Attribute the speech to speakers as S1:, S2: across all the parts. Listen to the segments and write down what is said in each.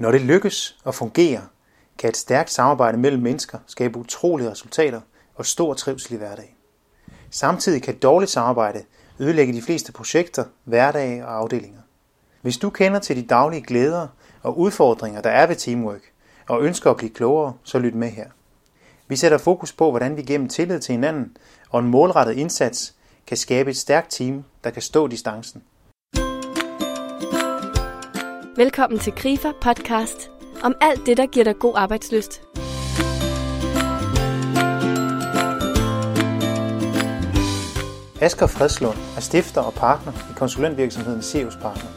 S1: Når det lykkes og fungerer, kan et stærkt samarbejde mellem mennesker skabe utrolige resultater og stor trivsel i hverdagen. Samtidig kan dårligt samarbejde ødelægge de fleste projekter, hverdage og afdelinger. Hvis du kender til de daglige glæder og udfordringer, der er ved teamwork, og ønsker at blive klogere, så lyt med her. Vi sætter fokus på, hvordan vi gennem tillid til hinanden og en målrettet indsats kan skabe et stærkt team, der kan stå distancen.
S2: Velkommen til Grifer podcast om alt det, der giver dig god arbejdsløst.
S1: Asger Fredslund er stifter og partner i konsulentvirksomheden Sirius Partner.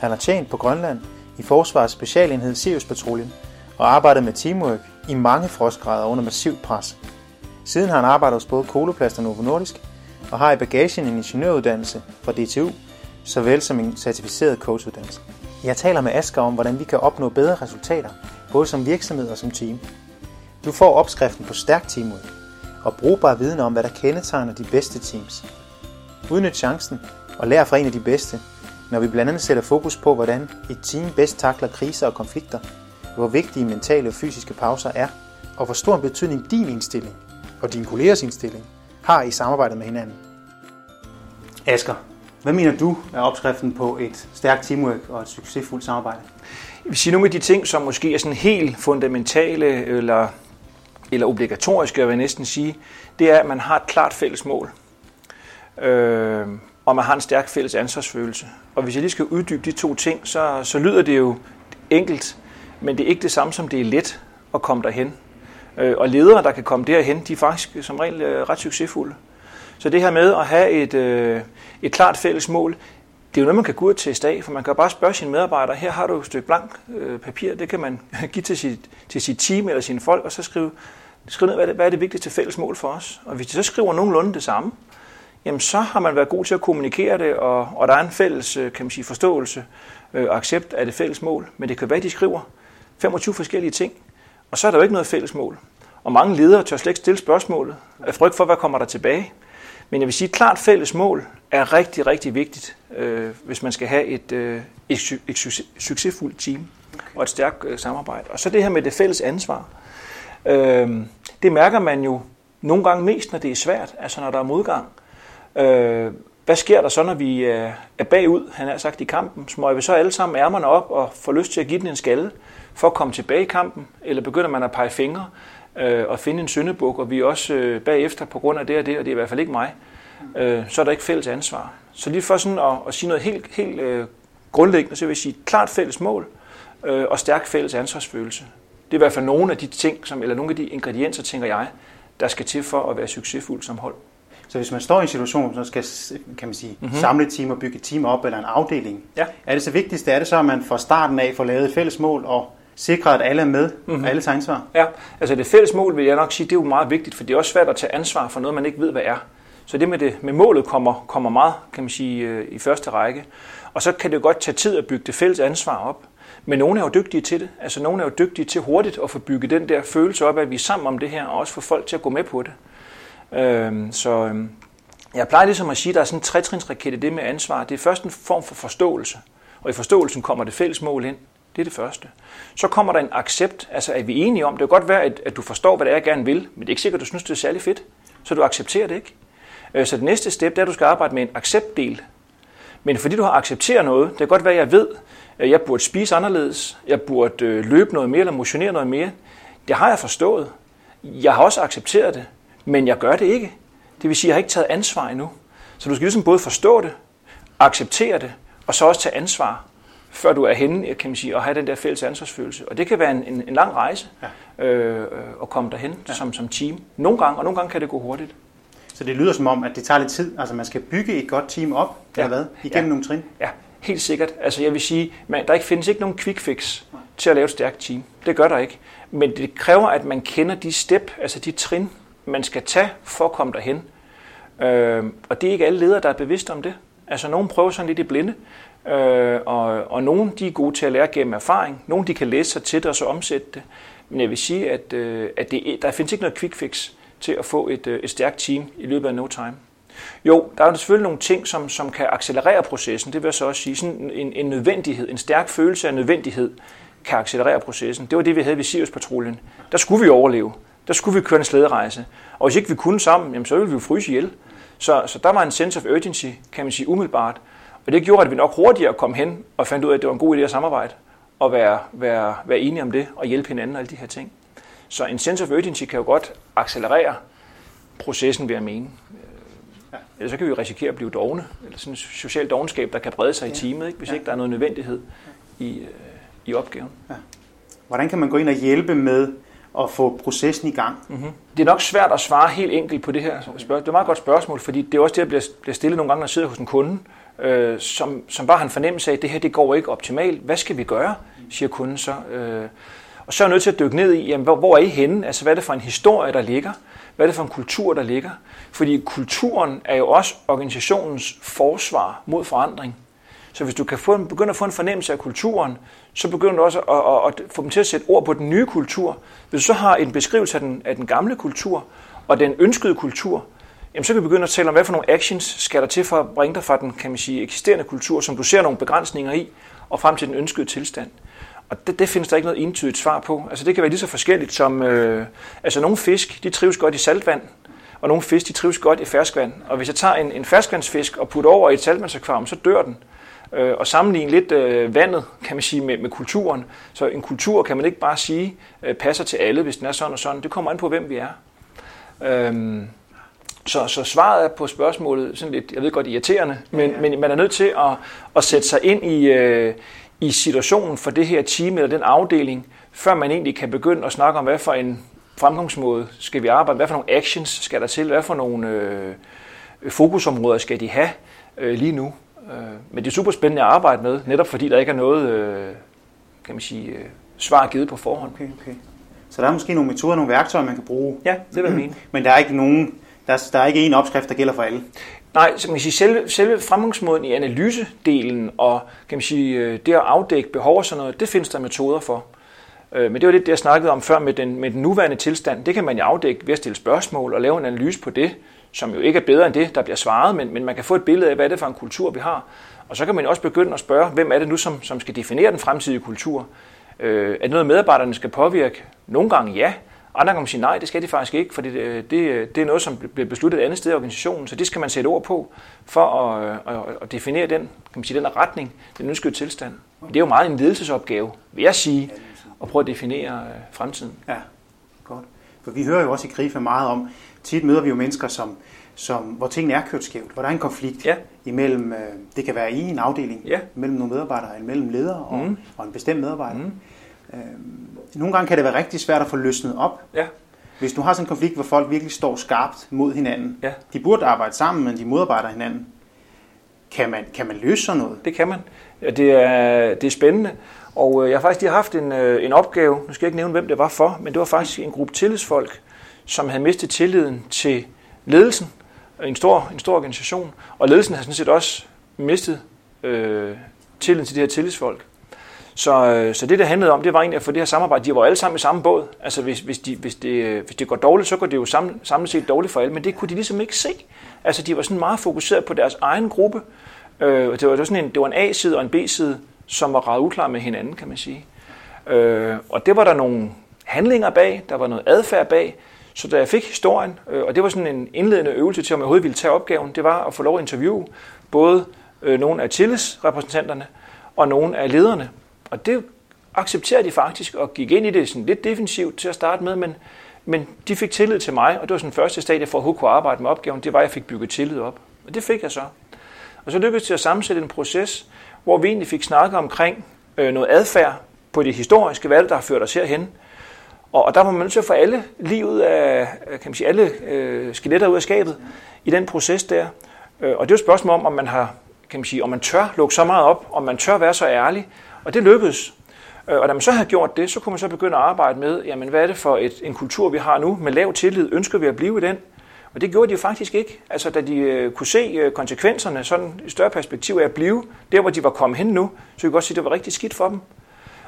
S1: Han har tjent på Grønland i Forsvarets specialenhed Sirius Patruljen og arbejdet med teamwork i mange frostgrader under massivt pres. Siden har han arbejdet hos både Koloplast og Novo Nordisk og har i bagagen en ingeniøruddannelse fra DTU, såvel som en certificeret coachuddannelse. Jeg taler med Asger om, hvordan vi kan opnå bedre resultater, både som virksomhed og som team. Du får opskriften på stærk teamud og brugbar viden om, hvad der kendetegner de bedste teams. Udnyt chancen og lær fra en af de bedste, når vi blandt andet sætter fokus på, hvordan et team bedst takler kriser og konflikter, hvor vigtige mentale og fysiske pauser er, og hvor stor en betydning din indstilling og din kollegers indstilling har i samarbejdet med hinanden. Asger, hvad mener du er opskriften på et stærkt teamwork og et succesfuldt samarbejde?
S3: Jeg vil sige nogle af de ting, som måske er sådan helt fundamentale eller, eller obligatoriske, jeg vil næsten sige, det er, at man har et klart fælles mål. Øh, og man har en stærk fælles ansvarsfølelse. Og hvis jeg lige skal uddybe de to ting, så, så lyder det jo enkelt, men det er ikke det samme som det er let at komme derhen. Øh, og ledere, der kan komme derhen, de er faktisk som regel øh, ret succesfulde. Så det her med at have et, øh, et klart fælles mål, det er jo noget, man kan gå ud til af, for man kan bare spørge sine medarbejdere, her har du et stykke blank øh, papir, det kan man give til sit, til sit team eller sine folk, og så skrive, skrive ned, hvad er, det, hvad er det vigtigste fælles mål for os. Og hvis de så skriver nogenlunde det samme, jamen så har man været god til at kommunikere det, og, og der er en fælles øh, kan man sige, forståelse øh, og accept af det fælles mål. Men det kan være, at de skriver 25 forskellige ting, og så er der jo ikke noget fælles mål. Og mange ledere tør slet ikke stille spørgsmålet af frygt for, hvad kommer der tilbage. Men jeg vil sige, at klart fælles mål er rigtig, rigtig vigtigt, øh, hvis man skal have et, øh, et, et succesfuldt team og et stærkt øh, samarbejde. Og så det her med det fælles ansvar. Øh, det mærker man jo nogle gange mest, når det er svært, altså når der er modgang. Øh, hvad sker der så, når vi er, er bagud, han har sagt, i kampen? Smøger vi så alle sammen ærmerne op og får lyst til at give den en skalle for at komme tilbage i kampen? Eller begynder man at pege fingre øh, og finde en syndebuk, og vi er også øh, bagefter på grund af det og det, og det er i hvert fald ikke mig? Øh, så er der ikke fælles ansvar. Så lige for sådan at, at sige noget helt, helt øh, grundlæggende, så vil jeg sige klart fælles mål øh, og stærk fælles ansvarsfølelse. Det er i hvert fald nogle af de ting, som, eller nogle af de ingredienser, tænker jeg, der skal til for at være succesfuld som hold.
S1: Så hvis man står i en situation, så skal kan man sige, mm-hmm. samle et team og bygge et team op, eller en afdeling,
S3: ja.
S1: er det så vigtigste, er det så, at man fra starten af får lavet et fælles mål, og sikrer, at alle er med, mm-hmm. og alle tager ansvar?
S3: Ja, altså det fælles mål vil jeg nok sige, det er jo meget vigtigt, for det er også svært at tage ansvar for noget, man ikke ved, hvad er. Så det med, det med målet kommer, kommer meget, kan man sige, øh, i første række. Og så kan det jo godt tage tid at bygge det fælles ansvar op. Men nogle er jo dygtige til det. Altså nogle er jo dygtige til hurtigt at få bygget den der følelse op, at vi er sammen om det her, og også få folk til at gå med på det. Øhm, så øhm, jeg plejer ligesom at sige, at der er sådan en trætrinsraket i det med ansvar. Det er først en form for forståelse. Og i forståelsen kommer det fælles mål ind. Det er det første. Så kommer der en accept, altså er vi enige om, det kan godt være, at, at du forstår, hvad det er, jeg gerne vil, men det er ikke sikkert, at du synes, det er særlig fedt. Så du accepterer det ikke. Øh, så det næste step, det er, at du skal arbejde med en acceptdel. Men fordi du har accepteret noget, det kan godt være, at jeg ved, at jeg burde spise anderledes, jeg burde øh, løbe noget mere eller motionere noget mere. Det har jeg forstået. Jeg har også accepteret det, men jeg gør det ikke. Det vil sige, at jeg har ikke taget ansvar endnu. Så du skal ligesom både forstå det, acceptere det, og så også tage ansvar, før du er henne, kan man sige, og have den der fælles ansvarsfølelse. Og det kan være en, en, en lang rejse ja. øh, at komme derhen ja. som, som team. Nogle gange, og nogle gange kan det gå hurtigt.
S1: Så det lyder som om, at det tager lidt tid. Altså man skal bygge et godt team op, ja. eller hvad? Igennem ja. nogle trin.
S3: Ja, helt sikkert. Altså jeg vil sige, man, der ikke findes ikke nogen quick fix til at lave et stærkt team. Det gør der ikke. Men det kræver, at man kender de step, altså de trin, man skal tage for at komme derhen. Øh, og det er ikke alle ledere, der er bevidste om det. Altså nogen prøver sådan lidt i blinde, øh, og, og nogen de er gode til at lære gennem erfaring. Nogle de kan læse sig til det og så omsætte det. Men jeg vil sige, at, øh, at det, der findes ikke noget quick fix til at få et, øh, et stærkt team i løbet af no time. Jo, der er selvfølgelig nogle ting, som, som kan accelerere processen, det vil jeg så også sige. Sådan en, en nødvendighed, en stærk følelse af nødvendighed, kan accelerere processen. Det var det, vi havde ved Sirius-patruljen. Der skulle vi overleve. Der skulle vi køre en slæderejse. Og hvis ikke vi kunne sammen, jamen, så ville vi jo fryse ihjel. Så, så der var en sense of urgency, kan man sige, umiddelbart. Og det gjorde, at vi nok hurtigere kom hen og fandt ud af, at det var en god idé at samarbejde og være, være, være enige om det og hjælpe hinanden og alle de her ting. Så en sense of urgency kan jo godt accelerere processen, ved at mene. Ja. Ellers så kan vi risikere at blive dogne, eller sådan en social dogenskab, der kan brede sig ja. i teamet, ikke? hvis ja. ikke der er noget nødvendighed i, øh, i opgaven. Ja.
S1: Hvordan kan man gå ind og hjælpe med at få processen i gang?
S3: Mm-hmm. Det er nok svært at svare helt enkelt på det her spørgsmål. Det er et meget godt spørgsmål, fordi det er også det, der bliver stillet nogle gange, når jeg sidder hos en kunde, øh, som, som bare har en fornemmelse af, at det her det går ikke optimalt. Hvad skal vi gøre, siger kunden så. Øh, og så er jeg nødt til at dykke ned i, jamen, hvor, hvor er I henne? Altså, hvad er det for en historie, der ligger? Hvad er det for en kultur, der ligger? Fordi kulturen er jo også organisationens forsvar mod forandring. Så hvis du kan få en, begynde at få en fornemmelse af kulturen, så begynder du også at, at, at få dem til at sætte ord på den nye kultur. Hvis du så har en beskrivelse af den, af den gamle kultur og den ønskede kultur, jamen så kan vi begynde at tale om, hvad for nogle actions skal der til for at bringe dig fra den kan man sige, eksisterende kultur, som du ser nogle begrænsninger i, og frem til den ønskede tilstand. Og det, det findes der ikke noget entydigt svar på. Altså det kan være lige så forskelligt som, øh, altså nogle fisk, de trives godt i saltvand, og nogle fisk, de trives godt i ferskvand. Og hvis jeg tager en, en ferskvandsfisk og putter over i et saltvandsakvarium, så dør den. Øh, og sammenligne lidt øh, vandet, kan man sige, med, med kulturen. Så en kultur kan man ikke bare sige, øh, passer til alle, hvis den er sådan og sådan. Det kommer an på, hvem vi er. Øh, så, så svaret er på spørgsmålet sådan lidt, jeg ved godt, irriterende, men, ja. men man er nødt til at, at sætte sig ind i, øh, i situationen for det her team eller den afdeling, før man egentlig kan begynde at snakke om, hvad for en fremgangsmåde skal vi arbejde, hvad for nogle actions skal der til, hvad for nogle øh, fokusområder skal de have øh, lige nu. Øh, men det er super spændende at arbejde med, netop fordi der ikke er noget, øh, kan man sige, øh, svar givet på forhånd.
S1: Okay, okay. Så der er måske nogle metoder, nogle værktøjer, man kan bruge.
S3: Ja, det vil jeg mene.
S1: Men der er ikke nogen, der, der er ikke en opskrift, der gælder for alle.
S3: Nej, så kan man sige, selve, selve fremgangsmåden i analysedelen og kan man sige, øh, det at afdække behov og sådan noget, det findes der metoder for. Øh, men det var lidt det, jeg snakkede om før med den, med den nuværende tilstand. Det kan man jo afdække ved at stille spørgsmål og lave en analyse på det, som jo ikke er bedre end det, der bliver svaret, men, men man kan få et billede af, hvad er det for en kultur, vi har. Og så kan man jo også begynde at spørge, hvem er det nu, som, som skal definere den fremtidige kultur? Øh, er det noget, medarbejderne skal påvirke? Nogle gange ja, andre gange sige nej, det skal de faktisk ikke, for det, det, det er noget, som bliver besluttet et andet sted i organisationen, så det skal man sætte ord på for at, at, at definere den, kan man sige, den retning, den ønskede tilstand. Det er jo meget en ledelsesopgave, vil jeg sige, at prøve at definere øh, fremtiden.
S1: Ja, godt. For vi hører jo også i Grife meget om, tit møder vi jo mennesker, som, som, hvor tingene er kørt skævt, hvor der er en konflikt ja. imellem, øh, det kan være i en afdeling, ja. mellem nogle medarbejdere, mellem ledere og, mm. og en bestemt medarbejder. Mm. Øh, nogle gange kan det være rigtig svært at få løsnet op. Ja. Hvis du har sådan en konflikt, hvor folk virkelig står skarpt mod hinanden, ja. de burde arbejde sammen, men de modarbejder hinanden. Kan man, kan man løse sådan noget?
S3: Det kan man. Det, er, det er spændende. Og øh, jeg har faktisk lige haft en, øh, en opgave, nu skal jeg ikke nævne, hvem det var for, men det var faktisk en gruppe tillidsfolk, som havde mistet tilliden til ledelsen, en stor, en stor organisation, og ledelsen har sådan set også mistet øh, tilliden til de her tillidsfolk. Så, øh, så det, det handlede om, det var egentlig at få det her samarbejde. De var alle sammen i samme båd. Altså hvis, hvis, de, hvis, det, øh, hvis det går dårligt, så går det jo sammen, samlet set dårligt for alle. Men det kunne de ligesom ikke se. Altså de var sådan meget fokuseret på deres egen gruppe. Øh, det, var, det, var sådan en, det var en A-side og en B-side, som var ret uklar med hinanden, kan man sige. Øh, og det var der nogle handlinger bag, der var noget adfærd bag. Så da jeg fik historien, øh, og det var sådan en indledende øvelse til, om jeg overhovedet ville tage opgaven, det var at få lov at interviewe både øh, nogle af tillidsrepræsentanterne og nogle af lederne og det accepterede de faktisk og gik ind i det sådan lidt defensivt til at starte med, men, men de fik tillid til mig, og det var sådan første stadie for at kunne arbejde med opgaven, det var, at jeg fik bygget tillid op. Og det fik jeg så. Og så lykkedes det at sammensætte en proces, hvor vi egentlig fik snakket omkring øh, noget adfærd på det historiske valg, der har ført os herhen. Og, og der var man nødt til at få alle livet af, kan man sige, alle øh, skeletter ud af skabet i den proces der. Øh, og det er jo et spørgsmål om, om man har, kan man sige, om man tør lukke så meget op, om man tør være så ærlig, og det lykkedes. Øh, og da man så havde gjort det, så kunne man så begynde at arbejde med, jamen hvad er det for et, en kultur, vi har nu med lav tillid? Ønsker vi at blive i den? Og det gjorde de jo faktisk ikke. Altså da de øh, kunne se øh, konsekvenserne, sådan i større perspektiv af at blive der, hvor de var kommet hen nu, så kunne godt sige, at det var rigtig skidt for dem.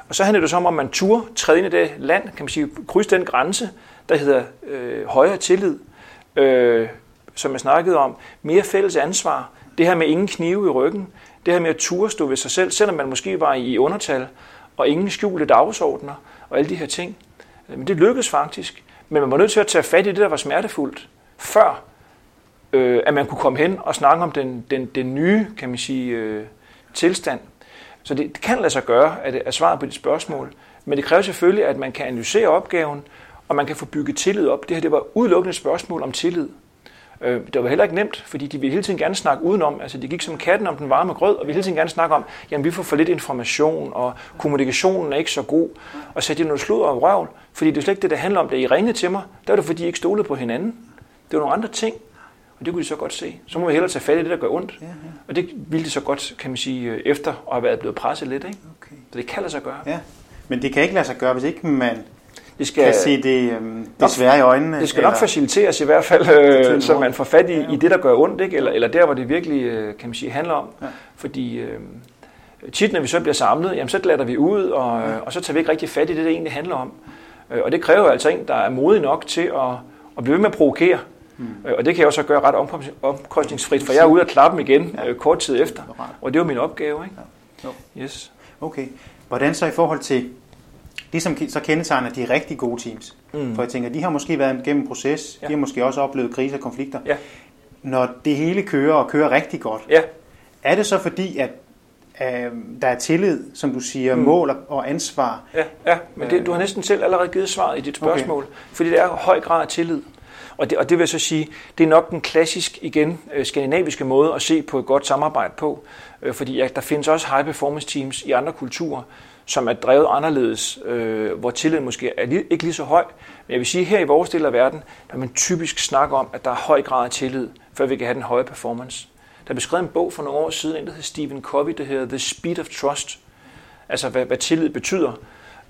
S3: Og så handler det så om, at man turde træde ind i det land, kan man sige, krydse den grænse, der hedder øh, højere tillid, øh, som jeg snakkede om, mere fælles ansvar, det her med ingen knive i ryggen, det her med at ture stå ved sig selv, selvom man måske var i undertal, og ingen skjulte dagsordner og alle de her ting. Øh, men det lykkedes faktisk. Men man var nødt til at tage fat i det, der var smertefuldt, før øh, at man kunne komme hen og snakke om den, den, den nye, kan man sige, øh, tilstand. Så det, det kan lade sig gøre, at, at svare på dit spørgsmål. Men det kræver selvfølgelig, at man kan analysere opgaven, og man kan få bygget tillid op. Det her det var udelukkende et spørgsmål om tillid. Øh, det var heller ikke nemt, fordi de ville hele tiden gerne snakke udenom. Altså, de gik som katten om den varme grød, og ville hele tiden gerne snakke om, jamen vi får for lidt information, og kommunikationen er ikke så god. Og så de noget sludder og røvl, fordi det er slet ikke det, det handler om. Da I ringede til mig, der var det, fordi I ikke stolede på hinanden. Det var nogle andre ting, og det kunne de så godt se. Så må vi hellere tage fat i det, der gør ondt.
S1: Ja, ja.
S3: Og det ville de så godt, kan man sige, øh, efter at have været blevet presset lidt. Ikke?
S1: Okay.
S3: Så det kan lade sig gøre.
S1: Ja. Men det kan ikke lade sig gøre, hvis ikke man
S3: Det skal,
S1: kan se det øhm, desværre i øjnene.
S3: det skal nok faciliteres i hvert fald, øh, så man får fat i, i det, der gør ondt, ikke? Eller, eller der, hvor det virkelig øh, kan man sige, handler om.
S1: Ja.
S3: Fordi øh, tit, når vi så bliver samlet, jamen, så glatter vi ud, og, øh, og så tager vi ikke rigtig fat i det, det egentlig handler om. Øh, og det kræver altså en, der er modig nok til at, at blive ved med at provokere. Mm. Og det kan jeg også gøre ret omkostningsfrit, for jeg er ude og klappe dem igen
S1: Ja.
S3: øh, kort tid efter.
S1: Det er.
S3: Og det var min opgave, ikke?
S1: Jo.
S3: Yes.
S1: Okay. Hvordan så i forhold til det, som så kendetegner de rigtig gode teams?
S3: Mm.
S1: For jeg tænker, de har måske været igennem en proces,
S3: Ja.
S1: de har måske også oplevet kriser og konflikter.
S3: Ja.
S1: Når det hele kører og kører rigtig godt,
S3: Ja,
S1: er det så fordi, at øh, der er tillid, som du siger,
S3: Mm.
S1: mål og- ansvar?
S3: Ja, ja men det, du har næsten selv allerede givet svaret i dit spørgsmål, okay. fordi det er høj grad af tillid. Og det, og det vil jeg så sige, det er nok den klassisk, igen, øh, skandinaviske måde at se på et godt samarbejde på. Øh, Fordi ja, der findes også high performance teams i andre kulturer, som er drevet anderledes, øh, hvor tilliden måske er li- ikke lige så høj. Men jeg vil sige, her i vores del af verden, der man typisk snakker om, at der er høj grad af tillid, før vi kan have den høje performance. Der blev skrevet en bog for nogle år siden, en der hedder Stephen Covey, der hedder The Speed of Trust. Altså, hvad, hvad tillid betyder.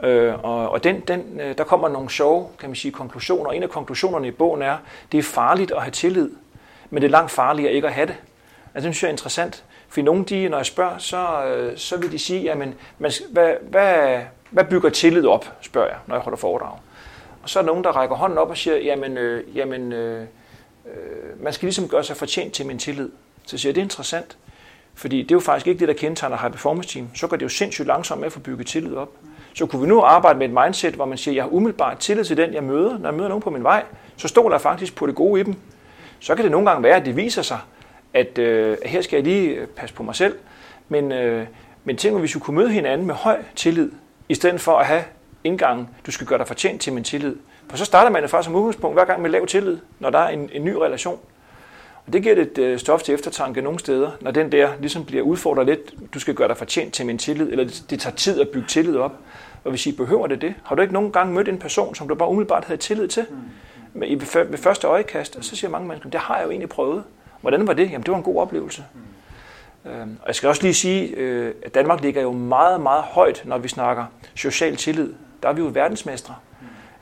S3: Øh, og og den, den, øh, der kommer nogle sjove kan man sige, konklusioner. og En af konklusionerne i bogen er, det er farligt at have tillid, men det er langt farligere ikke at have det. Altså, det synes jeg er interessant. For nogle, de, når jeg spørger, så, øh, så vil de sige, jamen, man, hvad, hvad, hvad bygger tillid op, spørger jeg, når jeg holder foredrag. Og så er der nogen, der rækker hånden op og siger, jamen, øh, jamen øh, øh, man skal ligesom gøre sig fortjent til min tillid. Så siger jeg, det er interessant. Fordi det er jo faktisk ikke det, der kendetegner high performance team. Så går det jo sindssygt langsomt med at få bygget tillid op. Så kunne vi nu arbejde med et mindset, hvor man siger, jeg har umiddelbart tillid til den, jeg møder. Når jeg møder nogen på min vej, så stoler jeg faktisk på det gode i dem. Så kan det nogle gange være, at det viser sig, at øh, her skal jeg lige passe på mig selv. Men, øh, men tænk, hvis vi kunne møde hinanden med høj tillid, i stedet for at have indgangen, du skal gøre dig fortjent til min tillid. For så starter man jo faktisk som udgangspunkt hver gang med lav tillid, når der er en, en ny relation. Og det giver lidt øh, stof til eftertanke nogle steder, når den der ligesom bliver udfordret lidt, du skal gøre dig fortjent til min tillid, eller det, det tager tid at bygge tillid op. Og hvis I behøver det det, har du ikke nogen gange mødt en person, som du bare umiddelbart havde tillid til, mm. i, ved, ved første øjekast, og så siger mange mennesker, det har jeg jo egentlig prøvet. Hvordan var det? Jamen det var en god oplevelse. Mm. Øhm, og jeg skal også lige sige, øh, at Danmark ligger jo meget, meget højt, når vi snakker social tillid. Der er vi jo verdensmestre.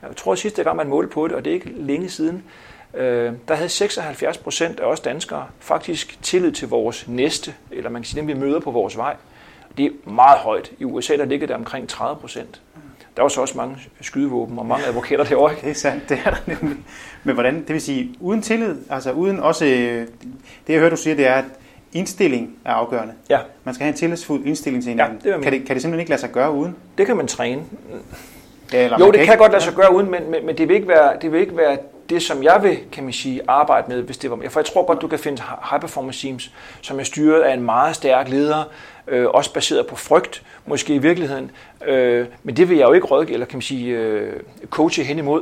S3: Jeg tror, at sidste gang man målte på det, og det er ikke længe siden, øh, der havde 76 procent af os danskere faktisk tillid til vores næste, eller man kan sige dem, vi møder på vores vej. Det er meget højt. I USA der ligger det omkring 30 procent. Der er jo så også mange skydevåben og mange advokater derovre. ikke?
S1: Det er sandt, det er der nemlig. Men hvordan, det vil sige, uden tillid, altså uden også, øh, det jeg hører, du siger, det er, at indstilling er afgørende.
S3: Ja,
S1: Man skal have en tillidsfuld indstilling til hinanden.
S3: det er jeg
S1: kan, det, kan det simpelthen ikke lade sig gøre uden?
S3: det kan man træne.
S1: Ja, eller
S3: Jo,
S1: man
S3: det kan
S1: ikke-
S3: godt lade sig gøre uden, men, men, men det, vil ikke være, det vil ikke være det, som jeg vil, kan man sige, arbejde med, hvis det var For jeg tror godt, du kan finde high performance teams, som er styret af en meget stærk leder, øh, også baseret på frygt, måske i virkeligheden. Øh, men det vil jeg jo ikke rådgive, eller kan man sige, øh, coache hen imod.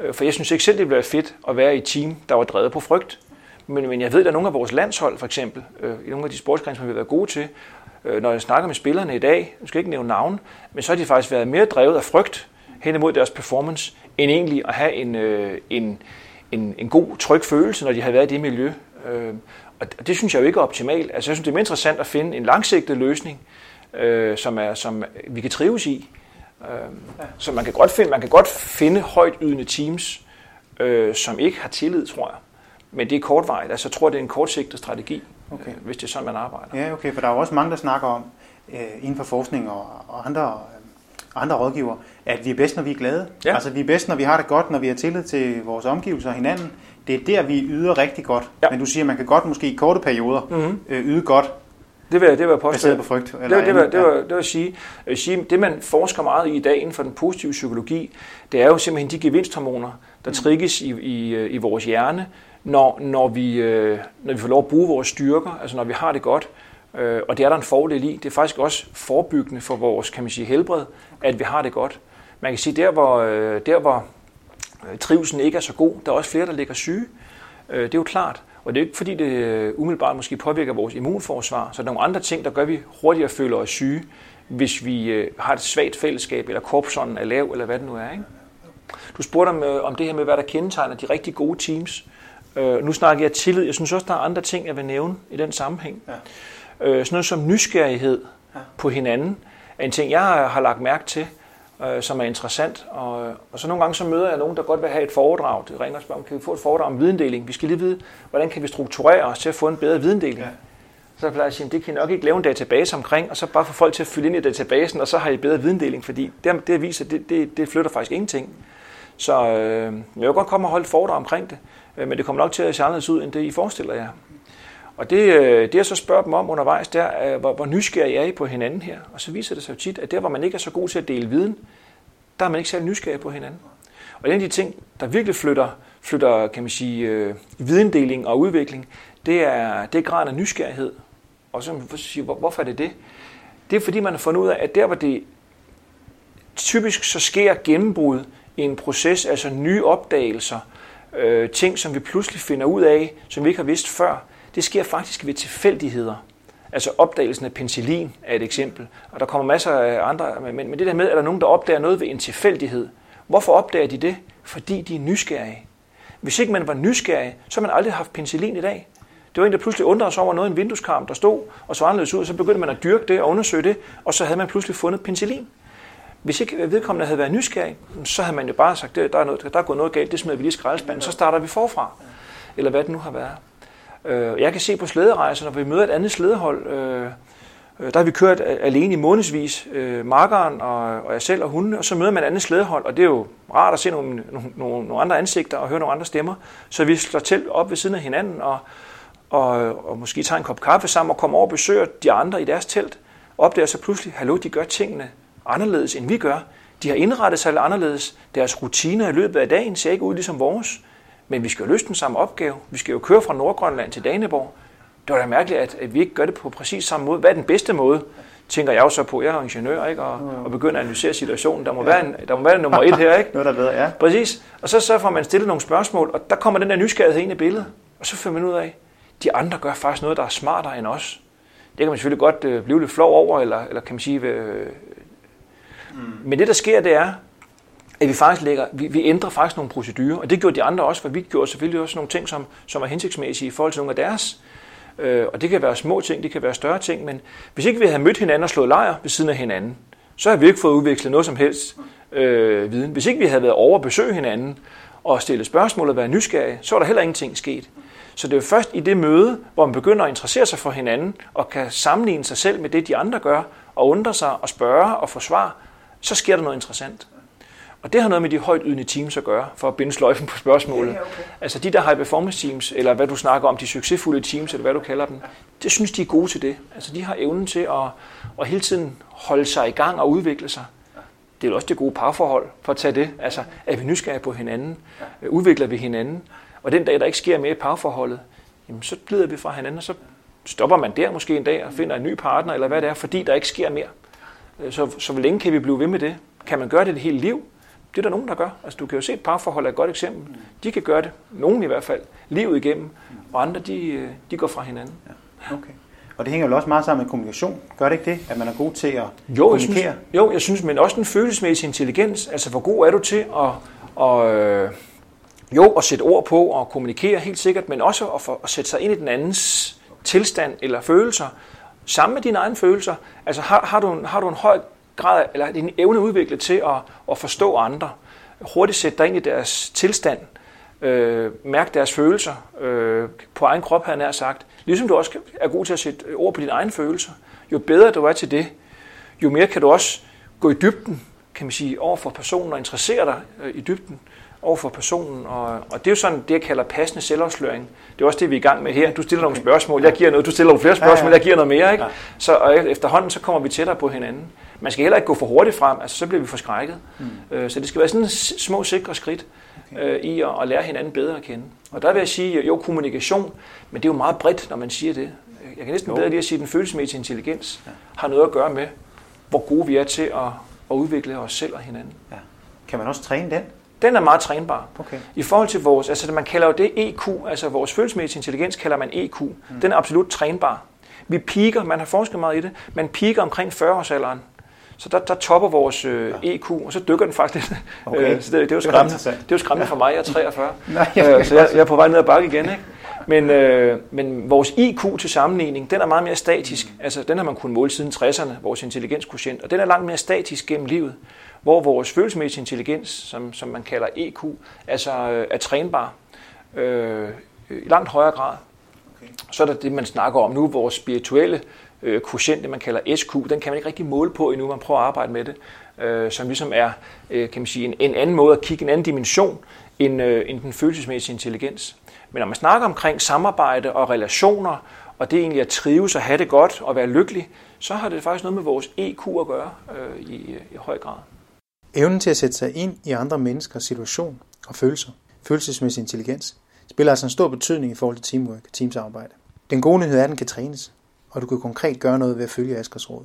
S3: Øh, for jeg synes ikke selv, det ville være fedt at være i et team, der var drevet på frygt. Men, men jeg ved, at nogle af vores landshold, for eksempel, øh, i nogle af de sportsgrene, som vi har været gode til, øh, når jeg snakker med spillerne i dag, nu skal ikke nævne navn, men så har de faktisk været mere drevet af frygt hen imod deres performance, end egentlig at have en, øh, en, en, en god, tryg følelse, når de har været i det miljø. Øh, og det synes jeg jo ikke er optimalt. Altså, jeg synes, det er mere interessant at finde en langsigtet løsning, øh, som, er, som vi kan trives i. Øh, så man kan, godt finde, man kan godt finde højt ydende teams, øh, som ikke har tillid, tror jeg. Men det er kortvarigt. Altså, jeg tror, det er en kortsigtet strategi,
S1: Okay.
S3: øh, hvis det er sådan, man arbejder.
S1: Ja, okay, for der er jo også mange, der snakker om, øh, inden for forskning og, og andre, andre rådgiver, at vi er bedst, når vi er glade.
S3: Ja.
S1: Altså, vi er bedst, når vi har det godt, når vi har tillid til vores omgivelser og hinanden. Det er der, vi yder rigtig godt.
S3: Ja.
S1: Men du siger, at man kan godt måske i korte perioder
S3: Mm-hmm.
S1: øh, yde godt,
S3: Det vil, det vil jeg påstå.
S1: Baseret på frygt?
S3: Eller det, det, vil, det, vil, det vil sige, jeg vil sige, det man forsker meget i i dag inden for den positive psykologi, det er jo simpelthen de gevinsthormoner, der mm. trigges i, i, i vores hjerne, når, når, vi, øh, når vi får lov at bruge vores styrker, altså når vi har det godt. Øh, og det er der en fordel i. Det er faktisk også forebyggende for vores kan man sige, helbred, at vi har det godt. Man kan sige, der hvor, øh, der hvor øh, trivelsen ikke er så god, der er også flere, der ligger syge. Øh, det er jo klart. Og det er ikke fordi, det øh, umiddelbart måske påvirker vores immunforsvar. Så der er nogle andre ting, der gør, at vi hurtigere føler os syge, hvis vi har et svagt fællesskab, eller korpsånden er lav, eller hvad det nu er. Ikke? Du spurgte om, om det her med, hvad der kendetegner de rigtig gode teams. Øh, nu snakker jeg tillid. Jeg synes også, der er andre ting, jeg vil nævne i den sammenhæng. Ja. Øh, sådan noget som nysgerrighed ja. på hinanden er en ting, jeg har, har lagt mærke til, øh, som er interessant. Og, og så nogle gange så møder jeg nogen, der godt vil have et foredrag. Det ringer og spørger, kan vi få et foredrag om videndeling? Vi skal lige vide, hvordan kan vi strukturere os til at få en bedre videndeling? Ja. Så plejer jeg at sige, det kan I nok ikke lave en database omkring, og så bare få folk til at fylde ind i databasen, og så har I bedre videndeling, fordi det, det viser, det, det, det flytter faktisk ingenting. Så øh, jeg vil godt komme og holde et foredrag omkring det. Øh, men det kommer nok til at se anderledes ud, end det I forestiller jer. Og det, øh, det jeg så spørger dem om undervejs, det er, øh, hvor, hvor nysgerrig er I på hinanden her? Og så viser det sig jo tit, at der, hvor man ikke er så god til at dele viden, der er man ikke særlig nysgerrig på hinanden. Og en af de ting, der virkelig flytter, flytter kan man sige, øh, videndeling og udvikling, det er, det er graden af nysgerrighed. Og så man sige, hvor, hvorfor er det det? Det er fordi, man har fundet ud af, at der, hvor det typisk så sker gennembrud i en proces, altså nye opdagelser, øh, ting, som vi pludselig finder ud af, som vi ikke har vidst før, det sker faktisk ved tilfældigheder. Altså opdagelsen af penicillin er et eksempel, og der kommer masser af andre, men, men det der med, at der er nogen, der opdager noget ved en tilfældighed. Hvorfor opdager de det? Fordi de er nysgerrige. Hvis ikke man var nysgerrig, så har man aldrig haft penicillin i dag. Det var en, der pludselig undrede sig over noget i en vindueskarm, der stod og så anderledes ud, og så begyndte man at dyrke det og undersøge det, og så havde man pludselig fundet penicillin. Hvis ikke vedkommende havde været nysgerrig, så havde man jo bare sagt, der er, noget, der er gået noget galt, det smider vi lige i skraldespanden, så starter vi forfra. Eller hvad det nu har været. Øh, jeg kan se på slæderejser, når vi møder et andet slædehold, øh, øh der har vi kørt alene i månedsvis, øh, markeren og, og jeg selv og hunden, og så møder man et andet slædehold, og det er jo rart at se nogle, nogle, nogle andre ansigter og høre nogle andre stemmer. Så vi slår til op ved siden af hinanden og, og, og måske tager en kop kaffe sammen og kommer over og besøger de andre i deres telt, opdager så pludselig, hallo, de gør tingene anderledes, end vi gør. De har indrettet sig anderledes. Deres rutiner i løbet af dagen ser ikke ud ligesom vores. Men vi skal jo løse den samme opgave. Vi skal jo køre fra Nordgrønland til Daneborg. Det var da mærkeligt, at, at vi ikke gør det på præcis samme måde. Hvad er den bedste måde? Tænker jeg jo så på. Jeg er ingeniør, ikke? Og, og begynder at analysere situationen. Der må, ja. være, en, der må være en nummer et her, ikke?
S1: Noget, der er bedre, ja.
S3: Præcis. Og så, så får man stillet nogle spørgsmål, og der kommer den der nysgerrighed ind i billedet. Og så finder man ud af, de andre gør faktisk noget, der er smartere end os. Det kan man selvfølgelig godt øh, blive lidt flov over, eller, eller kan man sige, øh, Mm. Men det, der sker, det er, at vi faktisk lægger, vi, vi ændrer faktisk nogle procedurer, og det gjorde de andre også, for vi gjorde selvfølgelig også nogle ting, som, som er hensigtsmæssige i forhold til nogle af deres. Øh, og det kan være små ting, det kan være større ting, men hvis ikke vi havde mødt hinanden og slået lejr ved siden af hinanden, så havde vi ikke fået udvekslet noget som helst øh, viden. Hvis ikke vi havde været over at besøge hinanden og stille spørgsmål og være nysgerrige, så var der heller ingenting sket. Så det er jo først i det møde, hvor man begynder at interessere sig for hinanden og kan sammenligne sig selv med det, de andre gør, og undre sig og spørge og få svar, så sker der noget interessant. Og det har noget med de højt ydende teams at gøre, for at binde sløjfen på spørgsmålet. Ja, okay. Altså de der high performance teams, eller hvad du snakker om, de succesfulde teams, eller hvad du kalder dem, det synes de er gode til det. Altså de har evnen til at, at hele tiden holde sig i gang og udvikle sig. Det er også det gode parforhold, for at tage det. Altså, er vi nysgerrige på hinanden? Udvikler vi hinanden? Og den dag, der ikke sker mere i parforholdet, jamen, så glider vi fra hinanden, og så stopper man der måske en dag og finder en ny partner, eller hvad det er, fordi der ikke sker mere. Øh, så, så hvor længe kan vi blive ved med det? Kan man gøre det det hele liv? Det er der nogen, der gør. Altså, du kan jo se et parforhold er et godt eksempel. De kan gøre det, nogen i hvert fald, livet igennem, og andre de, øh, de går fra hinanden.
S1: Ja. Okay. Og det hænger jo også meget sammen med kommunikation. Gør det ikke det, at man er god til at
S3: jo, kommunikere? Jeg synes, jo, jeg synes, men også den følelsesmæssige intelligens. Altså, hvor god er du til at, og, øh, jo, at sætte ord på og kommunikere helt sikkert, men også at, for, at sætte sig ind i den andens tilstand eller følelser, sammen med dine egne følelser. Altså har, har, du, en, har du en høj grad, eller din evne udviklet til at, at forstå andre, hurtigt sætte dig ind i deres tilstand, øh, mærke deres følelser øh, på egen krop, havde jeg sagt. Ligesom du også er god til at sætte ord på dine egne følelser. Jo bedre du er til det, jo mere kan du også gå i dybden, kan man sige, over for personen og interessere dig øh, i dybden. over for personen. Og, og det er jo sådan det, jeg kalder passende selvafsløring. Det er også det, vi er i gang med her. Du stiller nogle spørgsmål, jeg giver noget, du stiller nogle flere spørgsmål, jeg giver noget mere. Ikke? Så og efterhånden så kommer vi tættere på hinanden. Man skal heller ikke gå for hurtigt frem, altså så bliver vi forskrækket. Mm. Øh, så det skal være sådan små sikre skridt øh, i at, at lære hinanden bedre at kende. Og der vil jeg sige, jo kommunikation, men det er jo meget bredt, når man siger det. Jeg kan næsten jo. bedre lige at sige, at den følelsesmæssige intelligens ja. har noget at gøre med, hvor gode vi er til at, at udvikle os selv og hinanden. Ja.
S1: Kan man også træne den?
S3: Den er meget trænbar. Okay. I forhold til vores, altså man kalder jo det EQ, altså vores følelsesmæssige intelligens kalder man EQ. Mm. Den er absolut trænbar. Vi piker, man har forsket meget i det, man piker omkring 40-årsalderen. Så der, der topper vores øh, ja. EQ, og så dykker den faktisk lidt. Okay. Øh, så det, det, er jo skræmmende, det er jo skræmmende for mig, jeg er 43. Nej, jeg øh, så jeg, jeg er på vej ned ad bakke igen. Ikke? Men, øh, men vores IQ til sammenligning, den er meget mere statisk. Mm. Altså, den har man kunnet måle siden 60'erne, vores intelligenskotient, og den er langt mere statisk gennem livet. Hvor vores følelsesmæssige intelligens, som, som man kalder EQ, altså øh, er trænbar øh, i langt højere grad. Okay. Så er der det, man snakker om nu, vores spirituelle øh, quotient, det man kalder SQ, den kan man ikke rigtig måle på endnu, man prøver at arbejde med det, øh, som ligesom er øh, kan man sige, en, en anden måde at kigge, en anden dimension end, øh, end den følelsesmæssige intelligens. Men når man snakker omkring samarbejde og relationer, og det egentlig at trives og have det godt og være lykkelig, så har det faktisk noget med vores EQ at gøre øh, i, øh, i høj grad.
S1: Evnen til at sætte sig ind i andre menneskers situation og følelser, følelsesmæssig intelligens, spiller altså en stor betydning i forhold til teamwork og teamsamarbejde. Den gode nyhed er, at den kan trænes, og du kan konkret gøre noget ved at følge Askers råd.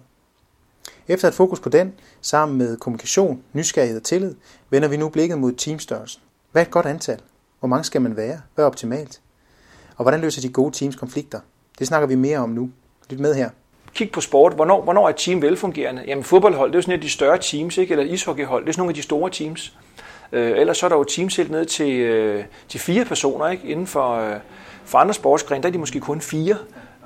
S1: Efter et fokus på den, sammen med kommunikation, nysgerrighed og tillid, vender vi nu blikket mod teamstørrelsen. Hvad er et godt antal? Hvor mange skal man være? Hvad er optimalt? Og hvordan løser de gode teams konflikter? Det snakker vi mere om nu. Lyt med her.
S3: Kig på sport. Hvornår, hvornår er et team velfungerende? Jamen fodboldhold, det er jo sådan et af de større teams, ikke? eller ishockeyhold, det er sådan nogle af de store teams. Øh, ellers så er der jo teams helt ned til, øh, til fire personer ikke? inden for, øh, for andre sportsgrene. Der er de måske kun fire.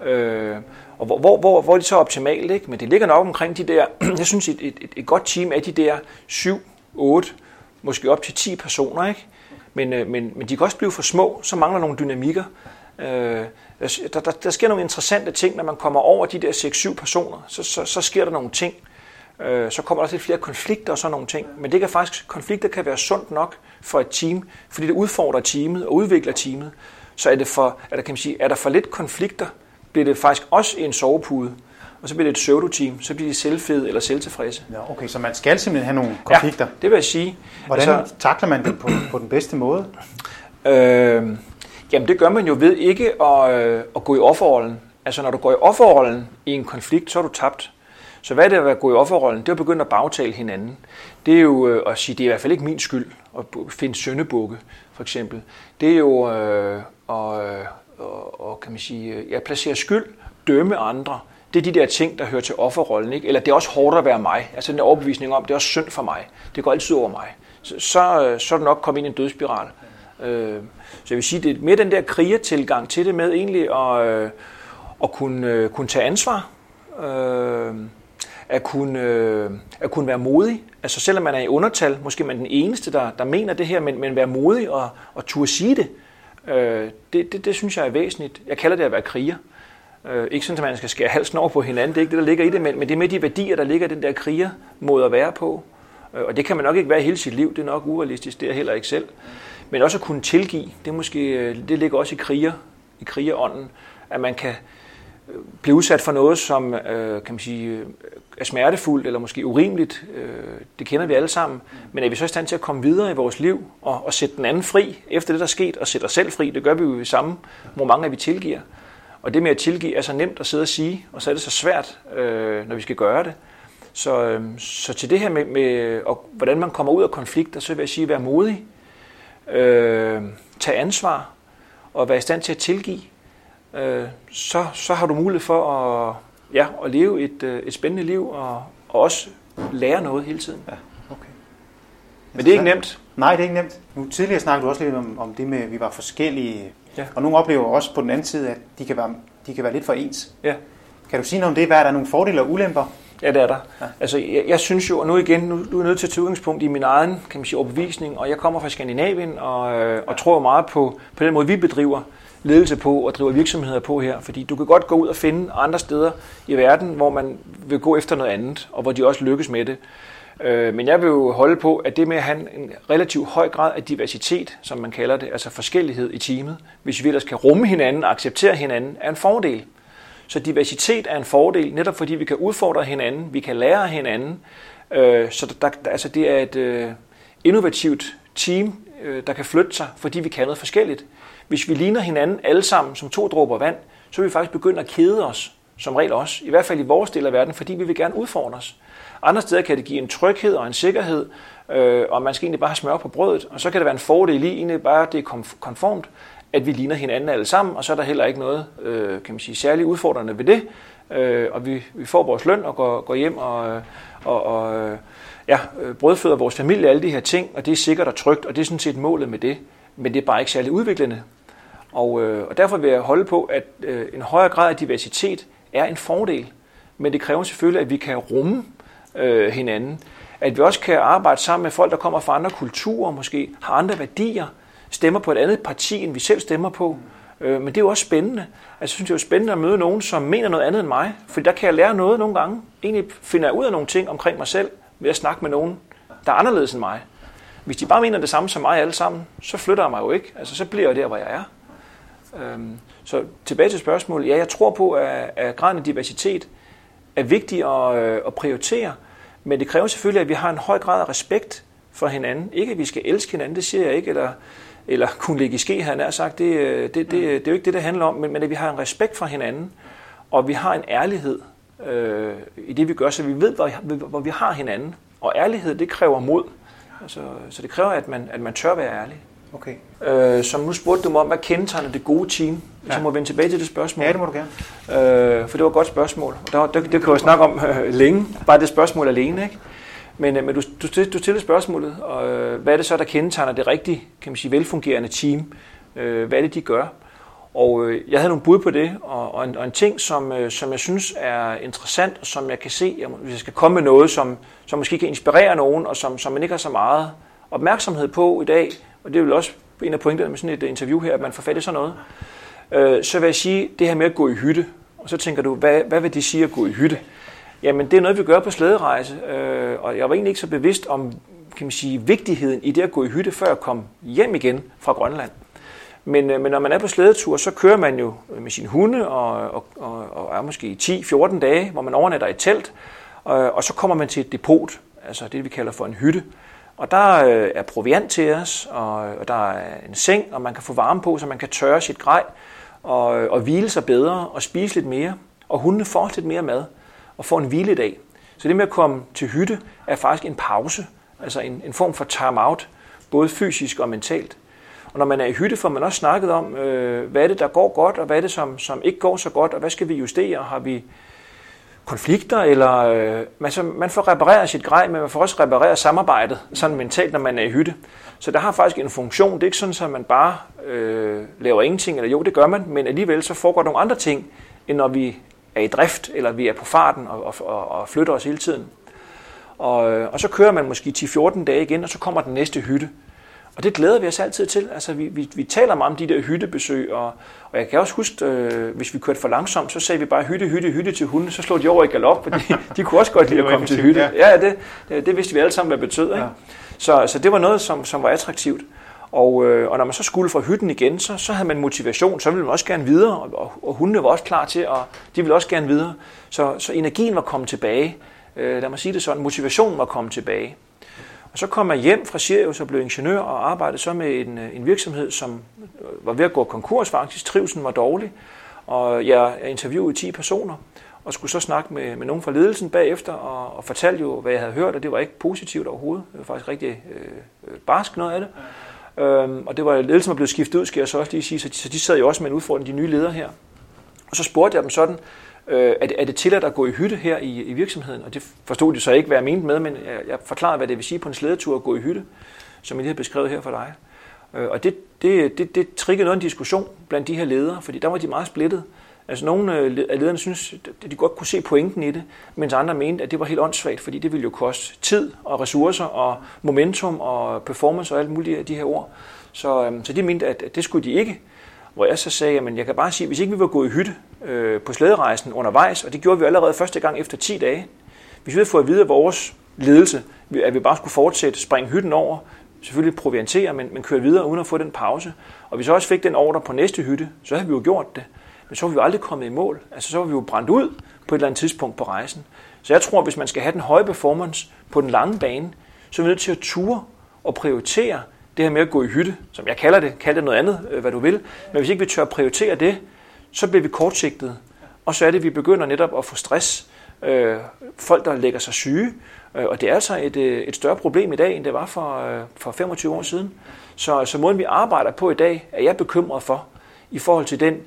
S3: Øh, og hvor, hvor, hvor, hvor er det så optimalt? Ikke? Men det ligger nok omkring de der, jeg synes et, et, et godt team er de der 7, 8, måske op til 10 personer. Ikke? Men, øh, men, men de kan også blive for små, så mangler nogle dynamikker. Øh, der, der, der sker nogle interessante ting, når man kommer over de der 6-7 personer, så, så, så sker der nogle ting. Øh, så kommer der også lidt flere konflikter og sådan nogle ting. Men det kan faktisk, konflikter kan være sundt nok for et team, fordi det udfordrer teamet og udvikler teamet. Så er, det for, er, der, kan man sige, er der for lidt konflikter, bliver det faktisk også en sovepude. Og så bliver det et pseudo-team, så bliver de selvfede eller selvtilfredse.
S1: Ja, okay, så man skal simpelthen have nogle konflikter?
S3: Ja, det vil jeg sige.
S1: Hvordan altså, takler man det på, på den bedste måde?
S3: Øh, jamen det gør man jo ved ikke at, øh, at gå i offerrollen. Altså når du går i offerrollen i en konflikt, så er du tabt. Så hvad er det at gå i offerrollen? Det er at begynde at bagtale hinanden. Det er jo øh, at sige, det er i hvert fald ikke min skyld at finde søndebukke, for eksempel. Det er jo øh, at, og, og, kan man sige, øh, jeg placerer skyld, dømme andre. Det er de der ting, der hører til offerrollen. Ikke? Eller det er også hårdt at være mig. Altså den der overbevisning om, det er også synd for mig. Det går altid over mig. Så, så, øh, så er du nok kommet ind i en dødsspiral. Øh, så jeg vil sige, det er mere den der krigertilgang til det med egentlig at, øh, at kunne, kunne tage ansvar. Øh, at kunne, øh, at kunne være modig. Altså selvom man er i undertal, måske man er den eneste, der, der mener det her, men, men være modig og, og turde sige det. Øh, det, det, det synes jeg er væsentligt. Jeg kalder det at være kriger. Øh, ikke sådan, at man skal skære halsen over på hinanden, det er ikke det, der ligger i det, men, men det er med de værdier, der ligger i den der kriger måde at være på. Øh, og det kan man nok ikke være hele sit liv, det er nok urealistisk, det er heller ikke selv. Men også at kunne tilgive, det, måske, øh, det ligger også i kriger, i krigerånden, at man kan øh, blive udsat for noget, som øh, kan man sige, øh, er smertefuldt eller måske urimeligt. Øh, det kender vi alle sammen. Men er vi så i stand til at komme videre i vores liv og, og sætte den anden fri efter det, der er sket, og sætte os selv fri? Det gør vi jo i samme moment, af vi tilgiver. Og det med at tilgive er så nemt at sidde og sige, og så er det så svært, øh, når vi skal gøre det. Så, øh, så til det her med, med og, hvordan man kommer ud af konflikter, så vil jeg sige, at være modig, øh, tage ansvar og være i stand til at tilgive. Øh, så, så har du mulighed for at, ja, at leve et, øh, et spændende liv og, og også lære noget hele tiden. Ja, okay. Men det er ikke nemt.
S1: Nej, det er ikke nemt. Nu tidligere snakkede du også lidt om, om det med, at vi var forskellige Ja. Og nogle oplever også på den anden side, at de kan være, de kan være lidt for ens. Ja. Kan du sige noget om det? Hvad er der nogle fordele og ulemper?
S3: Ja, det er der. Ja. Altså, jeg, jeg synes jo, og nu igen, nu, nu er jeg nødt til at tage udgangspunkt i min egen kan man sige, overbevisning, og jeg kommer fra Skandinavien, og, øh, og tror meget på, på den måde, vi bedriver ledelse på og driver virksomheder på her. Fordi du kan godt gå ud og finde andre steder i verden, hvor man vil gå efter noget andet, og hvor de også lykkes med det. Øh, men jeg vil jo holde på, at det med at have en relativt høj grad af diversitet, som man kalder det, altså forskellighed i teamet, hvis vi ellers kan rumme hinanden og acceptere hinanden, er en fordel. Så diversitet er en fordel, netop fordi vi kan udfordre hinanden, vi kan lære af hinanden. Øh, så der, altså det er et øh, innovativt team, der kan flytte sig, fordi vi kan noget forskelligt. Hvis vi ligner hinanden alle sammen som to dråber vand, så vil vi faktisk begynde at kede os, som regel også. I hvert fald i vores del af verden, fordi vi vil gerne udfordre os. Andre steder kan det give en tryghed og en sikkerhed, øh, og man skal egentlig bare have smør på brødet, og så kan det være en fordel i egentlig bare, det er konformt, at vi ligner hinanden alle sammen, og så er der heller ikke noget, øh, kan man sige, særligt udfordrende ved det, øh, og vi, vi får vores løn og går, går hjem og, øh, og, og øh, ja, øh, brødføder vores familie, alle de her ting, og det er sikkert og trygt, og det er sådan set målet med det, men det er bare ikke særlig udviklende. Og, øh, og derfor vil jeg holde på, at øh, en højere grad af diversitet er en fordel, men det kræver selvfølgelig, at vi kan rumme øh, hinanden. At vi også kan arbejde sammen med folk, der kommer fra andre kulturer, måske har andre værdier, stemmer på et andet parti, end vi selv stemmer på. Øh, men det er jo også spændende. Altså, jeg synes, det er jo spændende at møde nogen, som mener noget andet end mig, for der kan jeg lære noget nogle gange. Egentlig finder jeg ud af nogle ting omkring mig selv, ved at snakke med nogen, der er anderledes end mig. Hvis de bare mener det samme som mig alle sammen, så flytter jeg mig jo ikke. Altså, så bliver jeg der, hvor jeg er. Øhm, så tilbage til spørgsmålet. Ja, jeg tror på, at, graden af diversitet er vigtig at, øh, at prioritere, men det kræver selvfølgelig, at vi har en høj grad af respekt for hinanden. Ikke at vi skal elske hinanden, det siger jeg ikke, eller, eller kunne ligge i ske, han er sagt. Det, øh, det, det, det, det er jo ikke det, det handler om, men, men at vi har en respekt for hinanden, og vi har en ærlighed øh, i det, vi gør, så vi ved, hvor, hvor vi har hinanden. Og ærlighed, det kræver mod. Altså, så det kræver, at man, at man tør være ærlig.
S1: Okay.
S3: Øh, som nu spurgte du mig om, hvad kendetegner det gode team? Ja. Så må vi vende tilbage til det spørgsmål.
S1: Ja, det må du gerne.
S3: Øh, for det var et godt spørgsmål. Der, det, det kan jeg snakke om øh, længe, bare det spørgsmål alene. Ikke? Men, øh, men du, du, du stiller spørgsmålet, og øh, hvad er det så, der kendetegner det rigtige, kan man sige, velfungerende team? Øh, hvad er det, de gør? Og øh, jeg havde nogle bud på det, og, og, en, og en ting, som, øh, som jeg synes er interessant, og som jeg kan se, jeg, hvis jeg skal komme med noget, som, som måske kan inspirere nogen, og som, som man ikke har så meget opmærksomhed på i dag, og det er vel også en af pointerne med sådan et øh, interview her, at man får fat i sådan noget, øh, så vil jeg sige, det her med at gå i hytte, og så tænker du, hvad, hvad vil de sige at gå i hytte? Jamen, det er noget, vi gør på slæderejse, øh, og jeg var egentlig ikke så bevidst om, kan man sige, vigtigheden i det at gå i hytte, før jeg kom hjem igen fra Grønland. Men, øh, men når man er på slædetur, så kører man jo med sin hunde, og, og, og, og er måske 10-14 dage, hvor man overnatter i telt, og, og så kommer man til et depot, altså det vi kalder for en hytte. Og der øh, er proviant til os, og, og der er en seng, og man kan få varme på, så man kan tørre sit grej og, øh, og hvile sig bedre og spise lidt mere. Og hundene får lidt mere mad og får en hviledag. Så det med at komme til hytte er faktisk en pause, altså en, en form for time-out, både fysisk og mentalt. Og når man er i hytte, får man også snakket om, øh, hvad er det, der går godt, og hvad er det, som, som ikke går så godt, og hvad skal vi justere? Har vi konflikter, eller øh, man, så, man får repareret sit grej, men man får også repareret samarbejdet, sådan mentalt, når man er i hytte. Så der har faktisk en funktion. Det er ikke sådan, at man bare øh, laver ingenting, eller jo, det gør man, men alligevel så foregår nogle andre ting, end når vi er i drift, eller vi er på farten og, og, og flytter os hele tiden. Og, øh, og så kører man måske 10-14 dage igen, og så kommer den næste hytte. Og det glæder vi os altid til. Altså, vi, vi, vi taler meget om de der hyttebesøg, og, og jeg kan også huske, øh, hvis vi kørte for langsomt, så sagde vi bare hytte, hytte, hytte til hunden, så slog de over i galop, fordi de kunne også godt lide at komme til hytte. Ja, ja det, det, det vidste vi alle sammen, hvad det betød. Ikke? Ja. Så, så det var noget, som, som var attraktivt. Og, øh, og når man så skulle fra hytten igen, så, så havde man motivation, så ville man også gerne videre, og, og, og hundene var også klar til, og de ville også gerne videre. Så, så energien var kommet tilbage. Øh, lad mig sige det sådan, motivationen var kommet tilbage. Og så kom jeg hjem fra Sirius og blev ingeniør og arbejdede så med en, øh, en virksomhed, som øh, var ved at gå konkurs faktisk. Trivsen var dårlig. Og jeg interviewede 10 personer og skulle så snakke med, med nogen fra ledelsen bagefter og, og fortalte jo, hvad jeg havde hørt, og det var ikke positivt overhovedet. Det var faktisk rigtig øh, øh barsk noget af det. Ja. Øhm, og det var ledelsen, var blevet skiftet ud, skal jeg så også lige sige, så de, så de sad jo også med en udfordring, de nye ledere her. Og så spurgte jeg dem sådan, øh, er, det, er det tilladt at gå i hytte her i, i virksomheden? Og det forstod de så ikke, hvad jeg mente med, men jeg, jeg forklarede, hvad det vil sige på en slædetur at gå i hytte, som jeg lige har beskrevet her for dig. Øh, og det, det, det, det triggede noget en diskussion blandt de her ledere, fordi der var de meget splittet. Altså nogle øh, af lederne synes, at de godt kunne se pointen i det, mens andre mente, at det var helt åndssvagt, fordi det ville jo koste tid og ressourcer og momentum og performance og alt muligt af de her ord. Så, øhm, så de mente, at det skulle de ikke. Hvor jeg så sagde, at jeg kan bare sige, at hvis ikke vi var gået i hytte øh, på slæderejsen undervejs, og det gjorde vi allerede første gang efter 10 dage, hvis vi havde fået at vide af vores ledelse, at vi bare skulle fortsætte, springe hytten over, selvfølgelig proviantere, men, men køre videre uden at få den pause. Og hvis vi også fik den ordre på næste hytte, så havde vi jo gjort det. Men så var vi jo aldrig kommet i mål. Altså så var vi jo brændt ud på et eller andet tidspunkt på rejsen. Så jeg tror, at hvis man skal have den høje performance på den lange bane, så er vi nødt til at ture og prioritere det her med at gå i hytte, som jeg kalder det, kald det noget andet, øh, hvad du vil. Men hvis ikke vi tør at prioritere det, så bliver vi kortsigtet. Og så er det, at vi begynder netop at få stress. Øh, folk, der lægger sig syge. Øh, og det er altså et, øh, et større problem i dag, end det var for, for 25 år siden. Så, så måden, vi arbejder på i dag, er jeg bekymret for, i forhold til den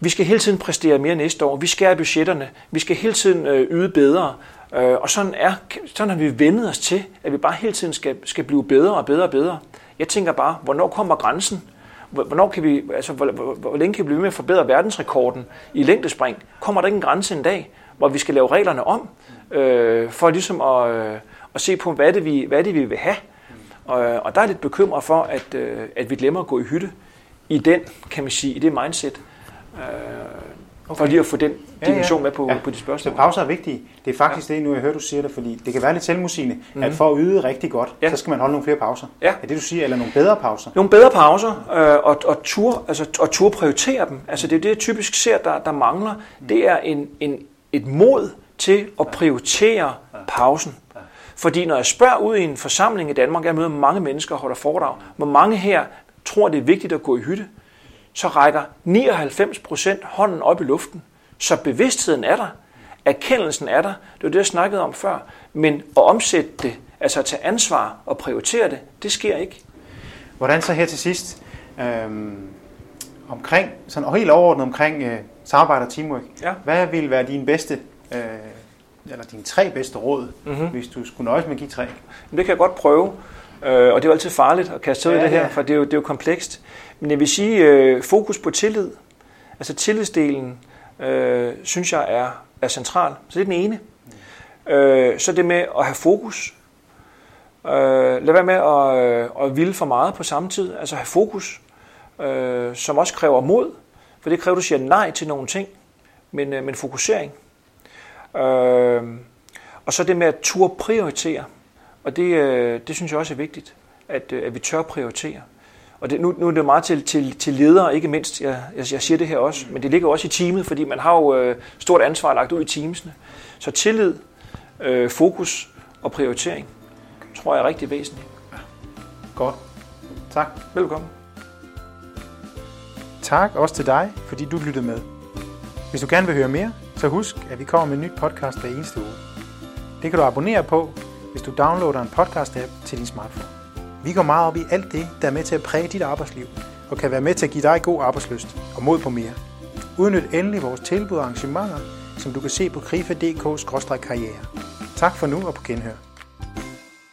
S3: vi skal hele tiden præstere mere næste år. Vi skærer budgetterne. Vi skal hele tiden yde bedre. Og sådan, er, sådan har vi vendet os til, at vi bare hele tiden skal, skal blive bedre og bedre og bedre. Jeg tænker bare, hvornår kommer grænsen? Hvornår kan vi, altså, hvor, hvor, hvor længe kan vi blive med at forbedre verdensrekorden i længdespring? Kommer der ikke en grænse en dag, hvor vi skal lave reglerne om, øh, for ligesom at, øh, at se på, hvad det, vi, hvad det, vi vil have? Og, og der er lidt bekymret for, at, øh, at vi glemmer at gå i hytte i den, kan man sige, i det mindset, Øh, Okay. For lige at få den dimension ja, ja. med på, ja. på de spørgsmål.
S1: Så pauser er vigtige. Det er faktisk ja. det, nu jeg hører, du siger det, fordi det kan være lidt selvmusigende, mm-hmm. at for at yde rigtig godt, ja. så skal man holde nogle flere pauser. Ja. Er det, du siger, eller nogle bedre pauser?
S3: Nogle bedre pauser, øh, og, og, tur, altså, og tur prioritere dem. Altså det er det, jeg typisk ser, der, der mangler. Mm. Det er en, en, et mod til at prioritere pausen. Fordi når jeg spørger ud i en forsamling i Danmark, jeg møder mange mennesker og holder foredrag, hvor mange her tror, det er vigtigt at gå i hytte, så rækker 99 procent hånden op i luften. Så bevidstheden er der, erkendelsen er der, det var det, jeg snakkede om før, men at omsætte det, altså at tage ansvar og prioritere det, det sker ikke.
S1: Hvordan så her til sidst, øhm, omkring, sådan helt overordnet omkring øh, samarbejde og teamwork, ja. hvad vil være dine bedste, øh, eller dine tre bedste råd, mm-hmm. hvis du skulle nøjes med at give tre?
S3: Det kan jeg godt prøve, øh, og det er jo altid farligt at kaste ud ja, i det her, ja. for det er jo, det er jo komplekst. Men jeg vil sige, øh, fokus på tillid, altså tillidsdelen, øh, synes jeg er, er central. Så det er den ene. Øh, så det med at have fokus. Øh, lad være med at, øh, at ville for meget på samme tid. Altså have fokus, øh, som også kræver mod. For det kræver, at du siger nej til nogle ting, men, øh, men fokusering. Øh, og så det med at turde prioritere. Og det, øh, det synes jeg også er vigtigt, at, øh, at vi tør prioritere. Og det, nu, nu er det meget til, til, til ledere, ikke mindst. Jeg, jeg, jeg siger det her også, men det ligger også i teamet, fordi man har jo øh, stort ansvar lagt ud i teamsene. Så tillid, øh, fokus og prioritering, tror jeg er rigtig væsentligt.
S1: Godt. Tak.
S3: Velkommen.
S1: Tak også til dig, fordi du lyttede med. Hvis du gerne vil høre mere, så husk, at vi kommer med en ny podcast hver eneste uge. Det kan du abonnere på, hvis du downloader en podcast-app til din smartphone. Vi går meget op i alt det, der er med til at præge dit arbejdsliv, og kan være med til at give dig god arbejdsløst og mod på mere. Udnyt endelig vores tilbud og arrangementer, som du kan se på krifa.dk-karriere. Tak for nu og på genhør.